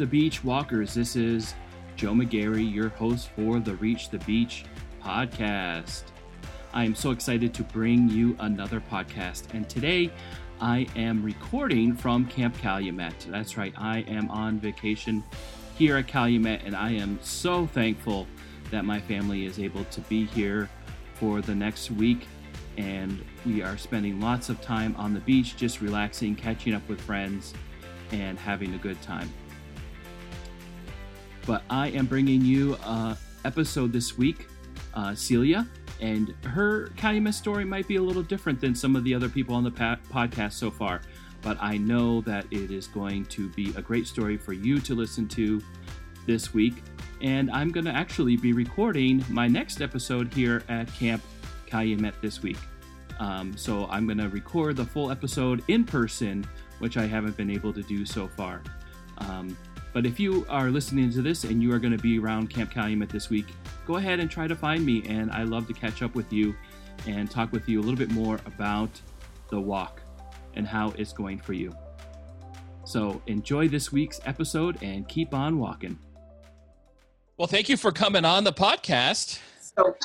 The Beach Walkers. This is Joe McGarry, your host for the Reach the Beach podcast. I am so excited to bring you another podcast, and today I am recording from Camp Calumet. That's right, I am on vacation here at Calumet, and I am so thankful that my family is able to be here for the next week. And we are spending lots of time on the beach, just relaxing, catching up with friends, and having a good time. But I am bringing you an episode this week, uh, Celia, and her Calumet story might be a little different than some of the other people on the pa- podcast so far. But I know that it is going to be a great story for you to listen to this week. And I'm going to actually be recording my next episode here at Camp Calumet this week. Um, so I'm going to record the full episode in person which I haven't been able to do so far. Um, but if you are listening to this and you are going to be around Camp Calumet this week, go ahead and try to find me. And I love to catch up with you and talk with you a little bit more about the walk and how it's going for you. So enjoy this week's episode and keep on walking. Well, thank you for coming on the podcast. So,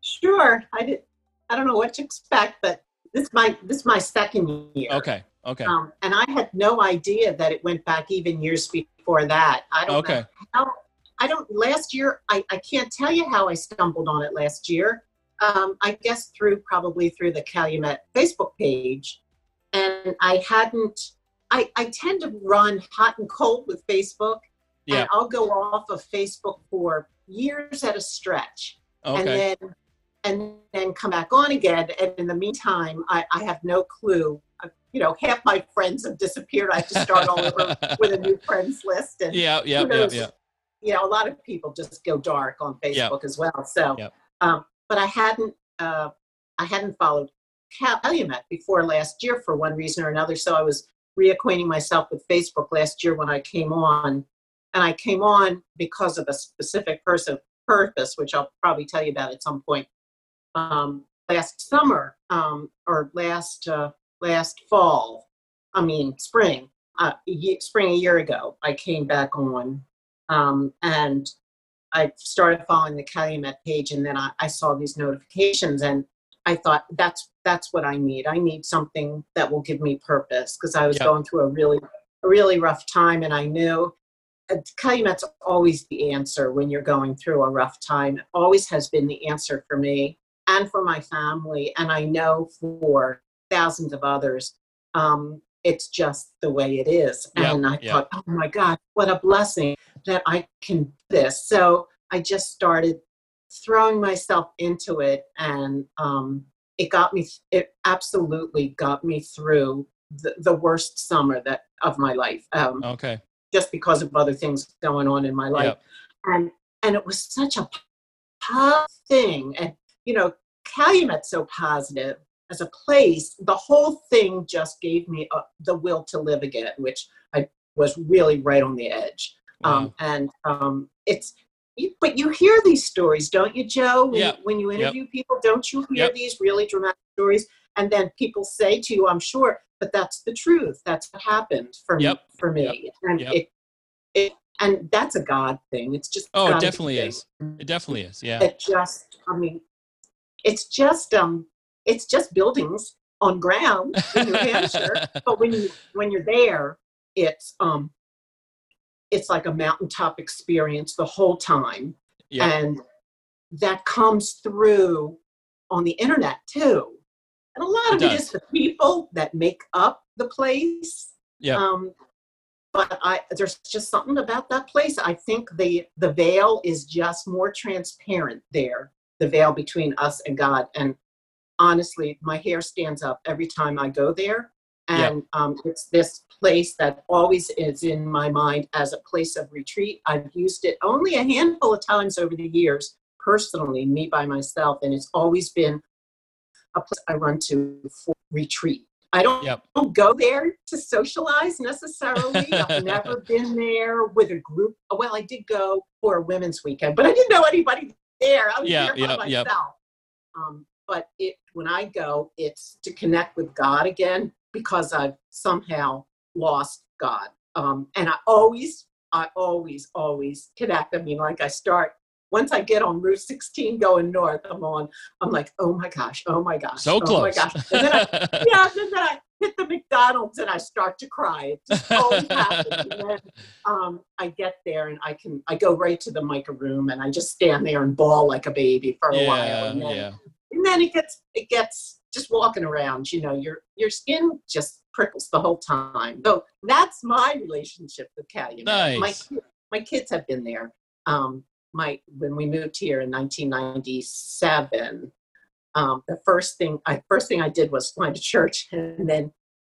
sure. I did. I don't know what to expect, but this my this is my second year. Okay. Okay. Um, and I had no idea that it went back even years before that. I don't okay. know how. I don't. Last year, I I can't tell you how I stumbled on it last year. Um, I guess through probably through the Calumet Facebook page, and I hadn't. I I tend to run hot and cold with Facebook, yeah. and I'll go off of Facebook for years at a stretch, okay. and then and then come back on again. And in the meantime, I, I have no clue. You know, half my friends have disappeared. I have to start all over with a new friends list. And yeah, yeah, yeah, yeah. You know, a lot of people just go dark on Facebook yep. as well. So, yep. um, but I hadn't, uh, I hadn't followed Calumet before last year for one reason or another. So I was reacquainting myself with Facebook last year when I came on, and I came on because of a specific person purpose, which I'll probably tell you about at some point um, last summer um, or last uh, last fall. I mean spring. Uh, spring a year ago, I came back on, um, and I started following the Calumet page, and then I, I saw these notifications, and I thought that's that's what I need. I need something that will give me purpose because I was Yep. going through a really a really rough time, and I knew uh, Calumet's always the answer when you're going through a rough time. It always has been the answer for me and for my family, and I know for thousands of others. Um, it's just the way it is. Yep, And I yep. thought, oh my God, what a blessing that I can do this. So I just started throwing myself into it, and um, it got me. It absolutely got me through the, the worst summer that of my life. Um, Okay. just because of other things going on in my life. Yep. And and it was such a positive thing. And you know, Calumet's so positive as a place. The whole thing just gave me uh the will to live again, which I was really right on the edge. Um, and um, it's. But you hear these stories, don't you, Joe? When, Yep. when you Yep. interview people, don't you hear Yep. these really dramatic stories? And then people say to you, "I'm sure," but that's the truth. That's what happened for Yep. me. For me, and Yep. it, it, and that's a God thing. It's just Oh, it definitely is. It definitely is. Yeah. It just, I mean, it's just um, it's just buildings on ground in New Hampshire. But when you when you're there, it's um, it's like a mountaintop experience the whole time, yeah. and that comes through on the internet too. And a lot It of it does. is the people that make up the place. Yeah. Um, but I there's just something about that place. I think the the veil is just more transparent there. The veil between us and God. And honestly, my hair stands up every time I go there. Yeah. And um, it's this place that always is in my mind as a place of retreat. I've used it only a handful of times over the years, personally, me by myself, and it's always been a place I run to for retreat. I don't, Yep. don't go there to socialize necessarily. I've never been there with a group. Well, I did go for a women's weekend, but I didn't know anybody there. I was Yeah, there by yep, yep. myself. Um, but it when I go, it's to connect with God again because I've somehow lost God. um, and I always, I always, always connect. I mean, like I start once I get on Route 16 going north, I'm on. I'm like, oh my gosh, oh my gosh, so oh close. my gosh. And then I, yeah, and then I hit the McDonald's and I start to cry. It just always happens. And then um, I get there and I can I go right to the mica room and I just stand there and bawl like a baby for a yeah, while. And then, yeah. And then it gets it gets just walking around. You know, your your skin just prickles the whole time. So that's my relationship with Calumet. Nice. My ki- my kids have been there. Um, my when we moved here in 1997 um, the first thing I first thing I did was find a church, and then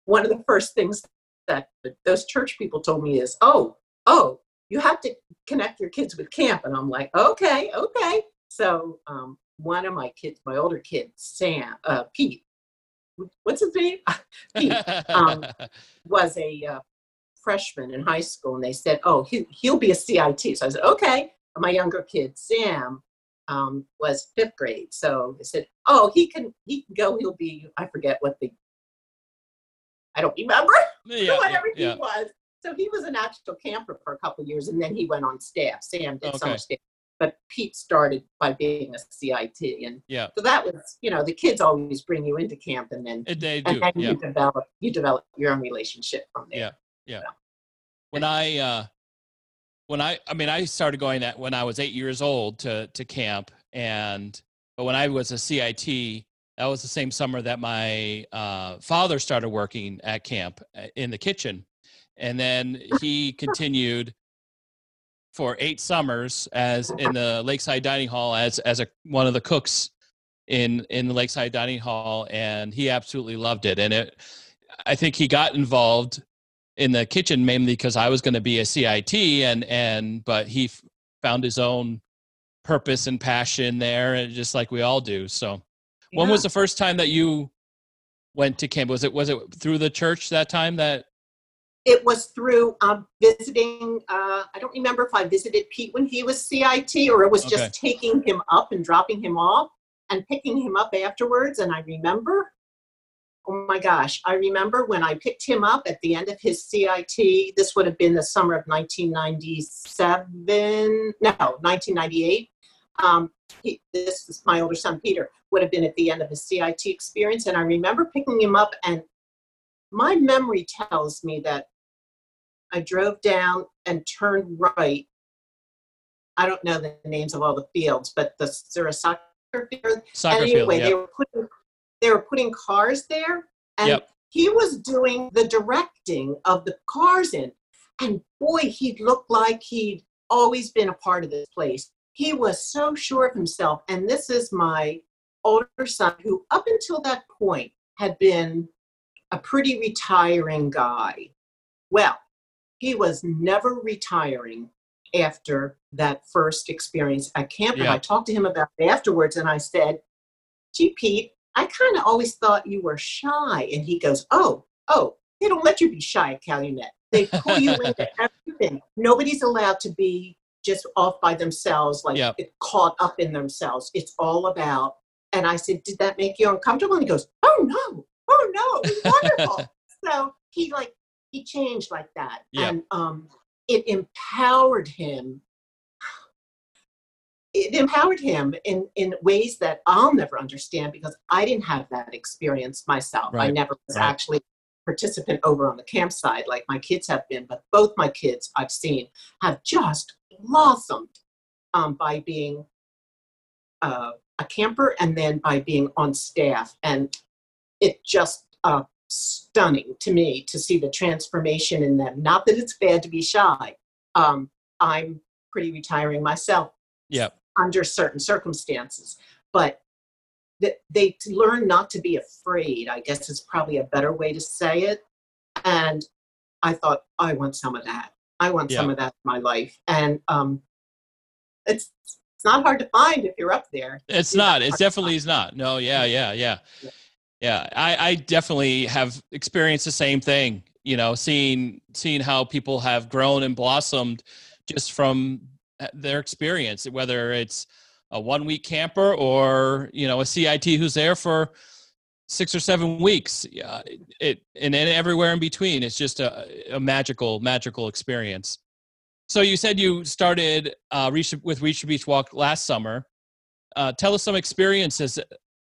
one of the first things that those church people told me is, "Oh, oh, you have to connect your kids with camp," and I'm like, "Okay, okay." So um, one of my kids, my older kid, Sam, uh, Pete, what's his name? Pete um, was a uh, freshman in high school, and they said, "Oh, he, he'll be a CIT." So I said, "Okay." My younger kid, Sam, um, was fifth grade. So they said, "Oh, he can he can go. He'll be I forget what the I don't remember yeah, whatever yeah, he was." So he was an actual camper for a couple of years, and then he went on staff. Sam did Okay. summer staff, but Pete started by being a CIT, and yeah. so that was you know the kids always bring you into camp, and then It- They and then Yeah. you develop you develop your own relationship from there. Yeah. Yeah. When I uh when I I mean I started going that when I was 8 years old to to camp and but when I was a CIT that was the same summer that my uh father started working at camp uh, in the kitchen and then he continued for 8 summers as in the Lakeside Dining Hall as as a one of the cooks in in the Lakeside Dining Hall and he absolutely loved it and it I think he got involved in the kitchen mainly because I was going to be a CIT and and but he f- found his own purpose and passion there and just like we all do. So when was the first time that you went to camp? Was it was it through the church that time that it was through um, visiting. Uh, I don't remember if I visited Pete when he was CIT or it was Okay. just taking him up and dropping him off and picking him up afterwards. And I remember, oh my gosh, I remember when I picked him up at the end of his CIT. This would have been the summer of 1997. No, 1998. Um, he, this is my older son Peter would have been at the end of his CIT experience, and I remember picking him up and my memory tells me that I drove down and turned right. I don't know the names of all the fields, but the there a soccer field? soccer anyway, field? they were putting they were putting cars there, and Yep. he was doing the directing of the cars in. And boy, he looked like he'd always been a part of this place. He was so sure of himself. And this is my older son, who up until that point had been a pretty retiring guy. Well, he was never retiring after that first experience at camp. And I talked to him about it afterwards and I said, gee, Pete, I kind of always thought you were shy. And he goes, oh, oh, they don't let you be shy at Calumet. They pull you into everything. Nobody's allowed to be just off by themselves, like Yep. caught up in themselves. It's all about. And I said, did that make you uncomfortable? And he goes, oh no, oh no, it was wonderful. so he like he changed like that, Yep. and um, it empowered him it empowered him in in ways that I'll never understand because I didn't have that experience myself. I never was right. actually a participant over on the campsite like my kids have been, but both my kids I've seen have just blossomed um, by being uh, a camper and then by being on staff, and it just uh, stunning to me to see the transformation in them. Not that it's bad to be shy. Um, I'm pretty retiring myself Yep. under certain circumstances. But that they learn not to be afraid, I guess is probably a better way to say it. And I thought, I want some of that. I want some of that in my life. And um, it's it's not hard to find if you're up there. It's Yeah. not. It's definitely is not. No, yeah, yeah, yeah. Yeah. Yeah. I, I definitely have experienced the same thing, you know, seeing seeing how people have grown and blossomed just from uh, their experience, whether it's a one week camper or, you know, a CIT who's there for six or seven weeks. Yeah, it and, and everywhere in between. It's just a, a magical, magical experience. So you said you started uh, with Reach Beach Walk last summer. Uh, tell us some experiences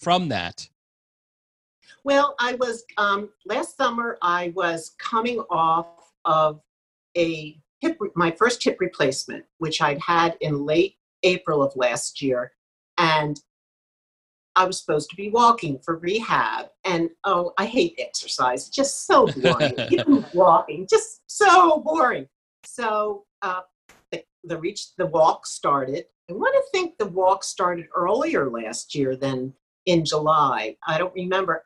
from that. Well, I was um, last summer. I was coming off of a hip, my first hip replacement, which I'd had in late April of last year, and I was supposed to be walking for rehab. And oh, I hate exercise. It's just so boring. walking, just so boring. So uh, the, the reach, the walk started. I want to think the walk started earlier last year than in July. I don't remember.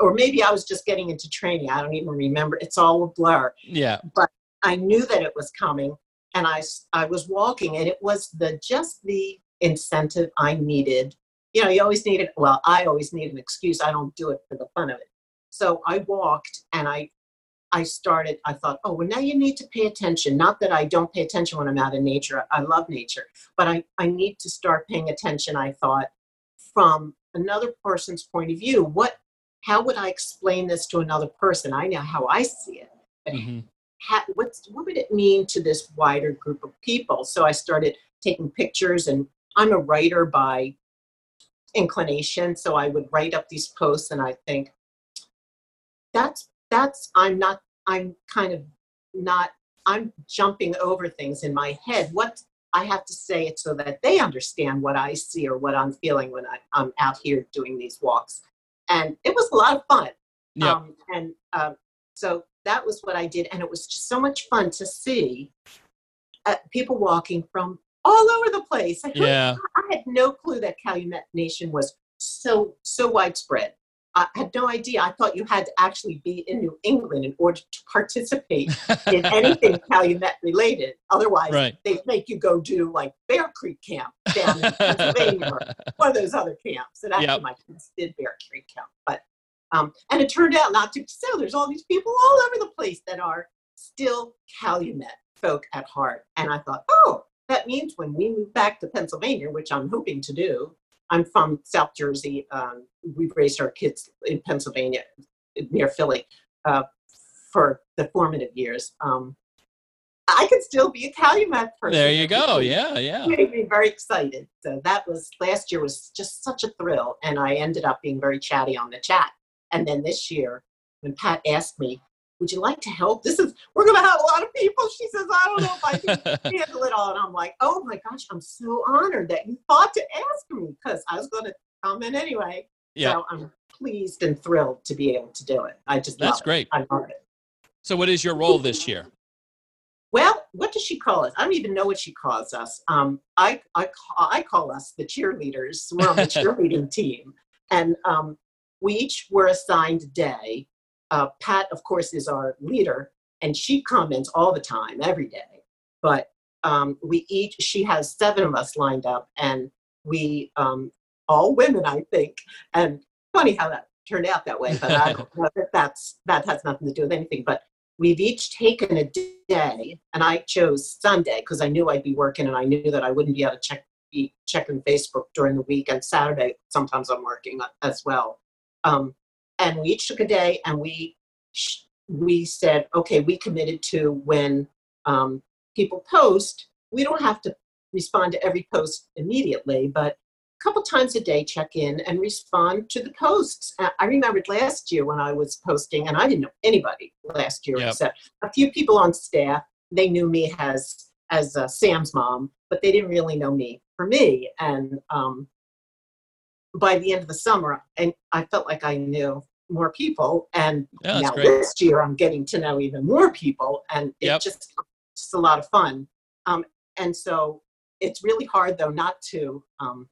Or maybe I was just getting into training. I don't even remember. It's all a blur. Yeah. But I knew that it was coming and I, I was walking and it was the just the incentive I needed. You know, you always need it. Well, I always need an excuse. I don't do it for the fun of it. So I walked and I I started, I thought, oh, well, now you need to pay attention. Not that I don't pay attention when I'm out in nature. I love nature. But I, I need to start paying attention, I thought, from another person's point of view. What how would I explain this to another person? I know how I see it. Mm-hmm ha- what's what would it mean to this wider group of people? So I started taking pictures, and I'm a writer by inclination, so I would write up these posts, and I think that's that's I'm not I'm kind of not I'm jumping over things in my head. What I have to say it so that they understand what I see or what I'm feeling when I, am out here doing these walks. And it was a lot of fun. Yep. Um, and um, so that was what I did. And it was just so much fun to see uh, people walking from all over the place. I, yeah. I had no clue that Calumet Nation was so, so widespread. I had no idea. I thought you had to actually be in New England in order to participate in anything Calumet related. Otherwise, right. they make you go do like Bear Creek Camp down in Pennsylvania or one of those other camps. And actually, yep. my kids did Bear Creek Camp. But um, and it turned out not to so there's all these people all over the place that are still Calumet folk at heart. And I thought, oh, that means when we move back to Pennsylvania, which I'm hoping to do, I'm from South Jersey. Um, we've raised our kids in Pennsylvania near Philly uh, for the formative years. Um, I could still be a Calumet person. There you go. Yeah, yeah. It Made me very excited. So that was last year was just such a thrill, and I ended up being very chatty on the chat. And then this year, when Pat asked me, would you like to help? This is, we're going to have a lot of people. She says, I don't know if I can handle it all. And I'm like, oh my gosh, I'm so honored that you thought to ask me because I was going to come in anyway. Yeah. So I'm pleased and thrilled to be able to do it. I just That's great. It. I love it. So what is your role this year? Well, what does she call us? I don't even know what she calls us. Um, I, I, I call us the cheerleaders. We're on the cheerleading team. And um, we each were assigned a day. Uh, Pat, of course, is our leader, and she comments all the time, every day. But um, we each, she has seven of us lined up, and we, um, all women, I think. And funny how that turned out that way, but I don't know that that's, that has nothing to do with anything. But we've each taken a day, and I chose Sunday because I knew I'd be working and I knew that I wouldn't be able to check be checking Facebook during the week and Saturday. Sometimes I'm working as well. Um, and we each took a day and we we said, okay, we committed to when um, people post, we don't have to respond to every post immediately, but a couple times a day check in and respond to the posts. I remembered last year when I was posting, and I didn't know anybody last year yep. except a few people on staff. They knew me as as uh, Sam's mom, but they didn't really know me for me. And um, by the end of the summer, and I felt like I knew more people. And yeah, now great. this year, I'm getting to know even more people, and it's yep. just just a lot of fun. Um, and so it's really hard, though, not to. Um,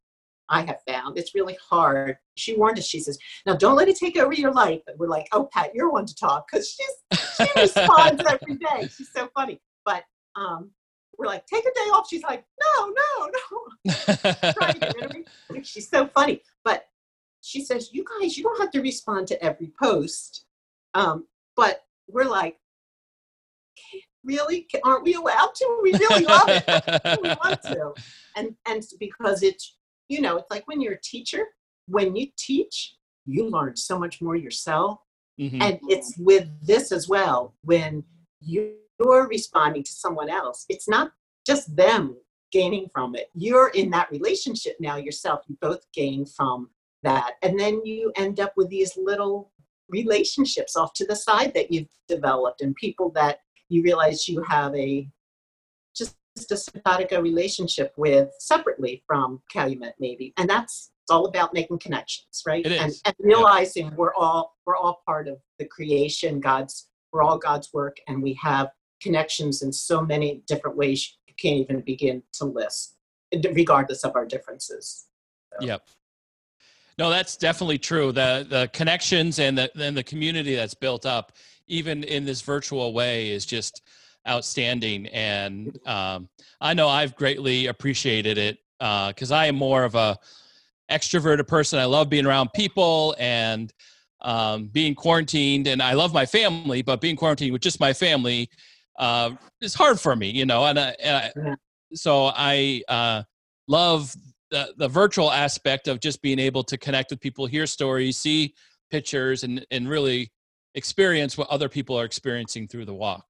I have found it's really hard. She warned us. She says, "Now don't let it take over your life." And we're like, "Oh, Pat, you're one to talk because she's she responds every day. She's so funny." But um, we're like, take a day off. She's like, no, no, no. Trying to get rid of me. She's so funny. But she says, you guys, you don't have to respond to every post. Um, but we're like, really? Aren't we allowed to? We really love it. we want to. And, and because it's, you know, it's like when you're a teacher, when you teach, you learn so much more yourself. Mhm. And it's with this as well. When you're responding to someone else, it's not just them gaining from it. You're in that relationship now yourself. You both gain from that. And then you end up with these little relationships off to the side that you've developed and people that you realize you have a just, a simpatico relationship with separately from Calumet maybe. And that's it's all about making connections, right? It and, and realizing we're all we're all part of the creation, God's we're all God's work and we have connections in so many different ways you can't even begin to list, regardless of our differences. Yep. No, that's definitely true. The the connections and the and the community that's built up, even in this virtual way, is just outstanding. And um, I know I've greatly appreciated it because I am more of a extroverted person. I love being around people and um, being quarantined, and I love my family. But being quarantined with just my family uh, is hard for me, you know. And, I, and I, so I uh, love the, the virtual aspect of just being able to connect with people, hear stories, see pictures, and and really experience what other people are experiencing through the walk.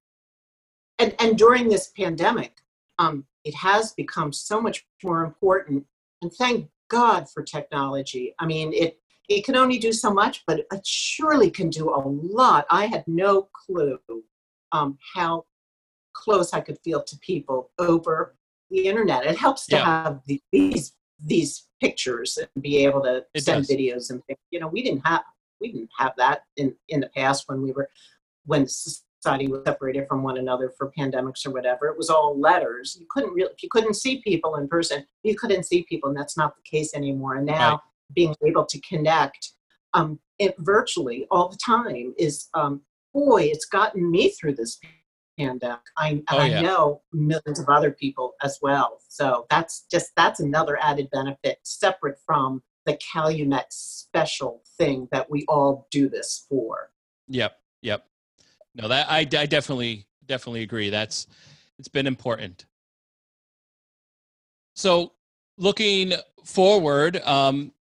and and during this pandemic um, it has become so much more important and thank god for technology i mean it it can only do so much but it surely can do a lot i had no clue um, how close i could feel to people over the internet it helps to Yeah. have the, these these pictures and be able to It send does. videos and things you know we didn't have we didn't have that in in the past when we were when society was separated from one another for pandemics or whatever. It was all letters. You couldn't really, if you couldn't see people in person, you couldn't see people, and that's not the case anymore. And now Right. being able to connect um, it virtually all the time is, um, boy, it's gotten me through this pandemic. I, and Oh, I yeah. know millions of other people as well. So that's just that's another added benefit separate from the Calumet special thing that we all do this for. Yep, yep. No, that I, I definitely definitely agree. That's it's been important. So, looking forward, um,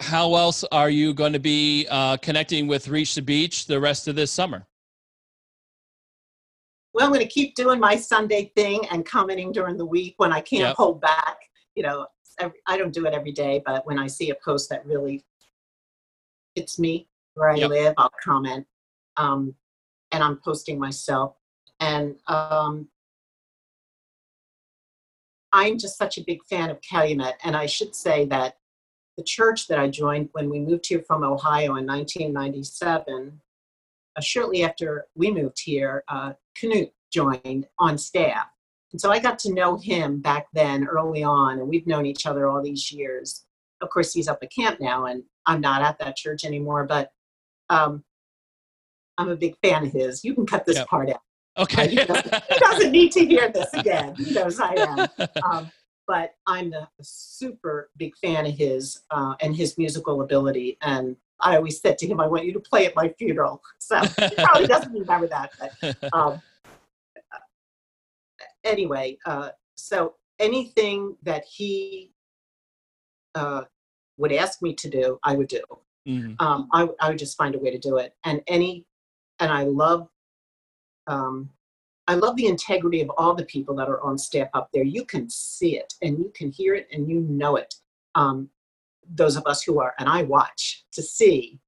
how else are you going to be uh, connecting with Reach the Beach the rest of this summer? Well, I'm going to keep doing my Sunday thing and commenting during the week when I can't Yep. hold back. You know, every, I don't do it every day, but when I see a post that really fits me where I Yep. live, I'll comment. Um, and I'm posting myself. And um, I'm just such a big fan of Calumet. And I should say that the church that I joined when we moved here from Ohio in 1997, uh, shortly after we moved here, uh, Knut joined on staff. And so I got to know him back then early on, and we've known each other all these years. Of course, he's up at camp now, and I'm not at that church anymore, but um, I'm a big fan of his. You can cut this Yep. part out. Okay. He doesn't need to hear this again. He knows I am. Um, but I'm a super big fan of his uh, and his musical ability. And I always said to him, I want you to play at my funeral. So he probably doesn't remember that. But um, anyway, uh, so anything that he uh, would ask me to do, I would do. Mhm. Um, I, I would just find a way to do it. And any, and I love, um, I love the integrity of all the people that are on staff up there. You can see it and you can hear it and you know it. Um, those of us who are, and I watch to see.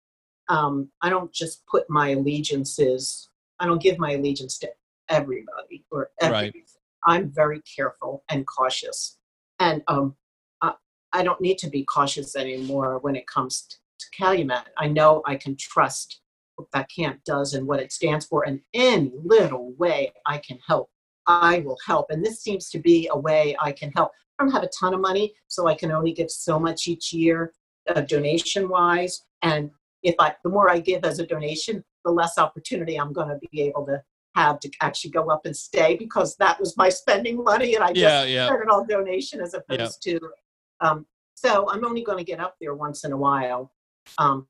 Um, I don't just put my allegiances. I don't give my allegiance to everybody or Right. everything. I'm very careful and cautious, and um, I, I don't need to be cautious anymore when it comes to, to Calumet. I know I can trust what that camp does and what it stands for, and any little way I can help, I will help. And this seems to be a way I can help. I don't have a ton of money, so I can only give so much each year, uh, donation wise. And if I, the more I give as a donation, the less opportunity I'm going to be able to have to actually go up and stay because that was my spending money, and I just Yeah, yeah. all donation as opposed to. Um, so I'm only going to get up there once in a while. Um,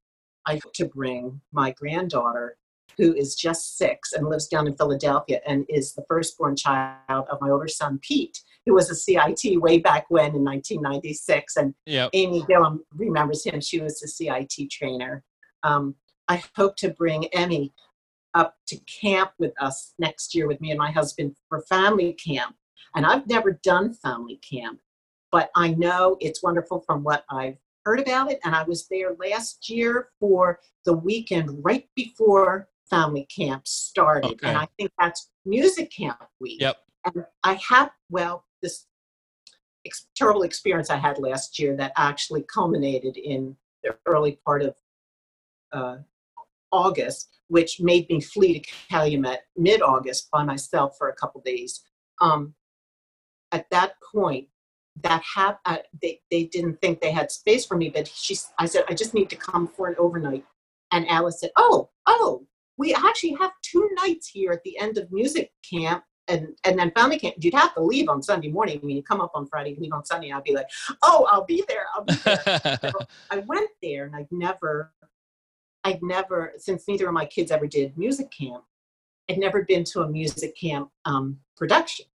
I hope to bring my granddaughter who is just six and lives down in Philadelphia and is the firstborn child of my older son, Pete, who was a CIT way back when in 1996. And Yep. Amy Gillum remembers him. She was a CIT trainer. Um, I hope to bring Emmy up to camp with us next year with me and my husband for family camp. And I've never done family camp, but I know it's wonderful from what I've heard about it. And I was there last year for the weekend right before family camp started. Okay. And I think that's music camp week. Yep. And I have, well, this ex- terrible experience I had last year that actually culminated in the early part of uh, August, which made me flee to Calumet mid August by myself for a couple days. Um, at that point, that hap- uh, they, they didn't think they had space for me, but she, I said, I just need to come for an overnight. And Alice said, Oh, oh, we actually have two nights here at the end of music camp and and then family camp. You'd have to leave on Sunday morning. I mean, you come up on Friday, leave on Sunday. I'd be like, oh, I'll be there. I'll be there. I went there, and I'd never, I'd never, since neither of my kids ever did music camp, I'd never been to a music camp um, production.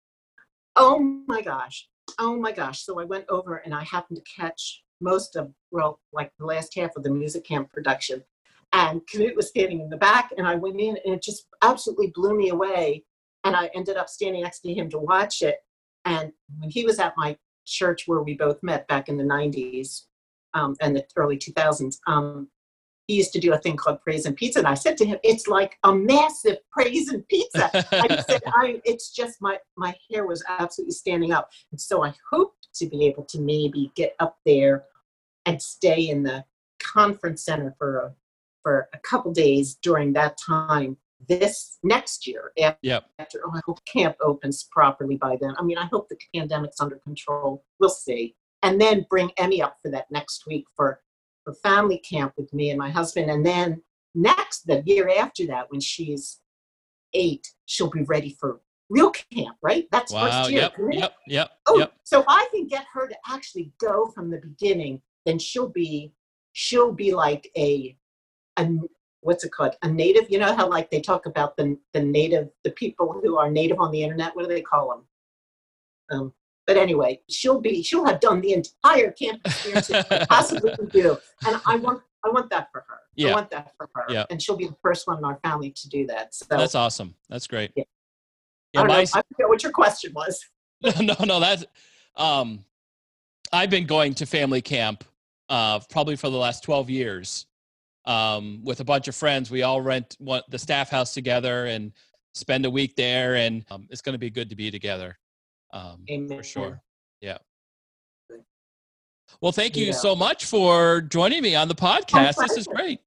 Oh my gosh, oh my gosh! So I went over, and I happened to catch most of, well, like the last half of the music camp production. And Knut was standing in the back, and I went in, and it just absolutely blew me away. And I ended up standing next to him to watch it. And when he was at my church where we both met back in the 90s um, and the early 2000s, um, he used to do a thing called Praise and Pizza. And I said to him, it's like a massive praise and pizza. I said, I, it's just my, my hair was absolutely standing up. And so I hoped to be able to maybe get up there and stay in the conference center for a, for a couple days during that time this next year after, Yep. after oh, I hope camp opens properly by then. I mean, I hope the pandemic's under control. We'll see. And then bring Emmy up for that next week for, for family camp with me and my husband. And then next, the year after that, when she's eight, she'll be ready for real camp, right? That's Wow. first year. Yep. Yep. Yep. Oh, Yep. so if I can get her to actually go from the beginning, then she'll be she'll be like a a what's it called? A native. You know how like they talk about the the native the people who are native on the internet. What do they call them? Um, but anyway, she'll be she'll have done the entire camp experience that possibly can do, and I want I want that for her. Yeah. I want that for her, Yeah. and she'll be the first one in our family to do that. So That's awesome. That's great. Yeah. Yeah. I don't know. my, I forget what your question was. no, no, that's um I've been going to family camp uh probably for the last 12 years. Um with a bunch of friends. We all rent one, the staff house together and spend a week there and um, it's going to be good to be together. Um Amen. for sure. Yeah. Well, thank you Yeah. so much for joining me on the podcast. This is great.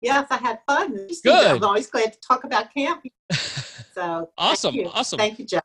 Yes, I had fun. Good. I'm always glad to talk about camp. So Awesome, Thank awesome. Thank you, Jeff.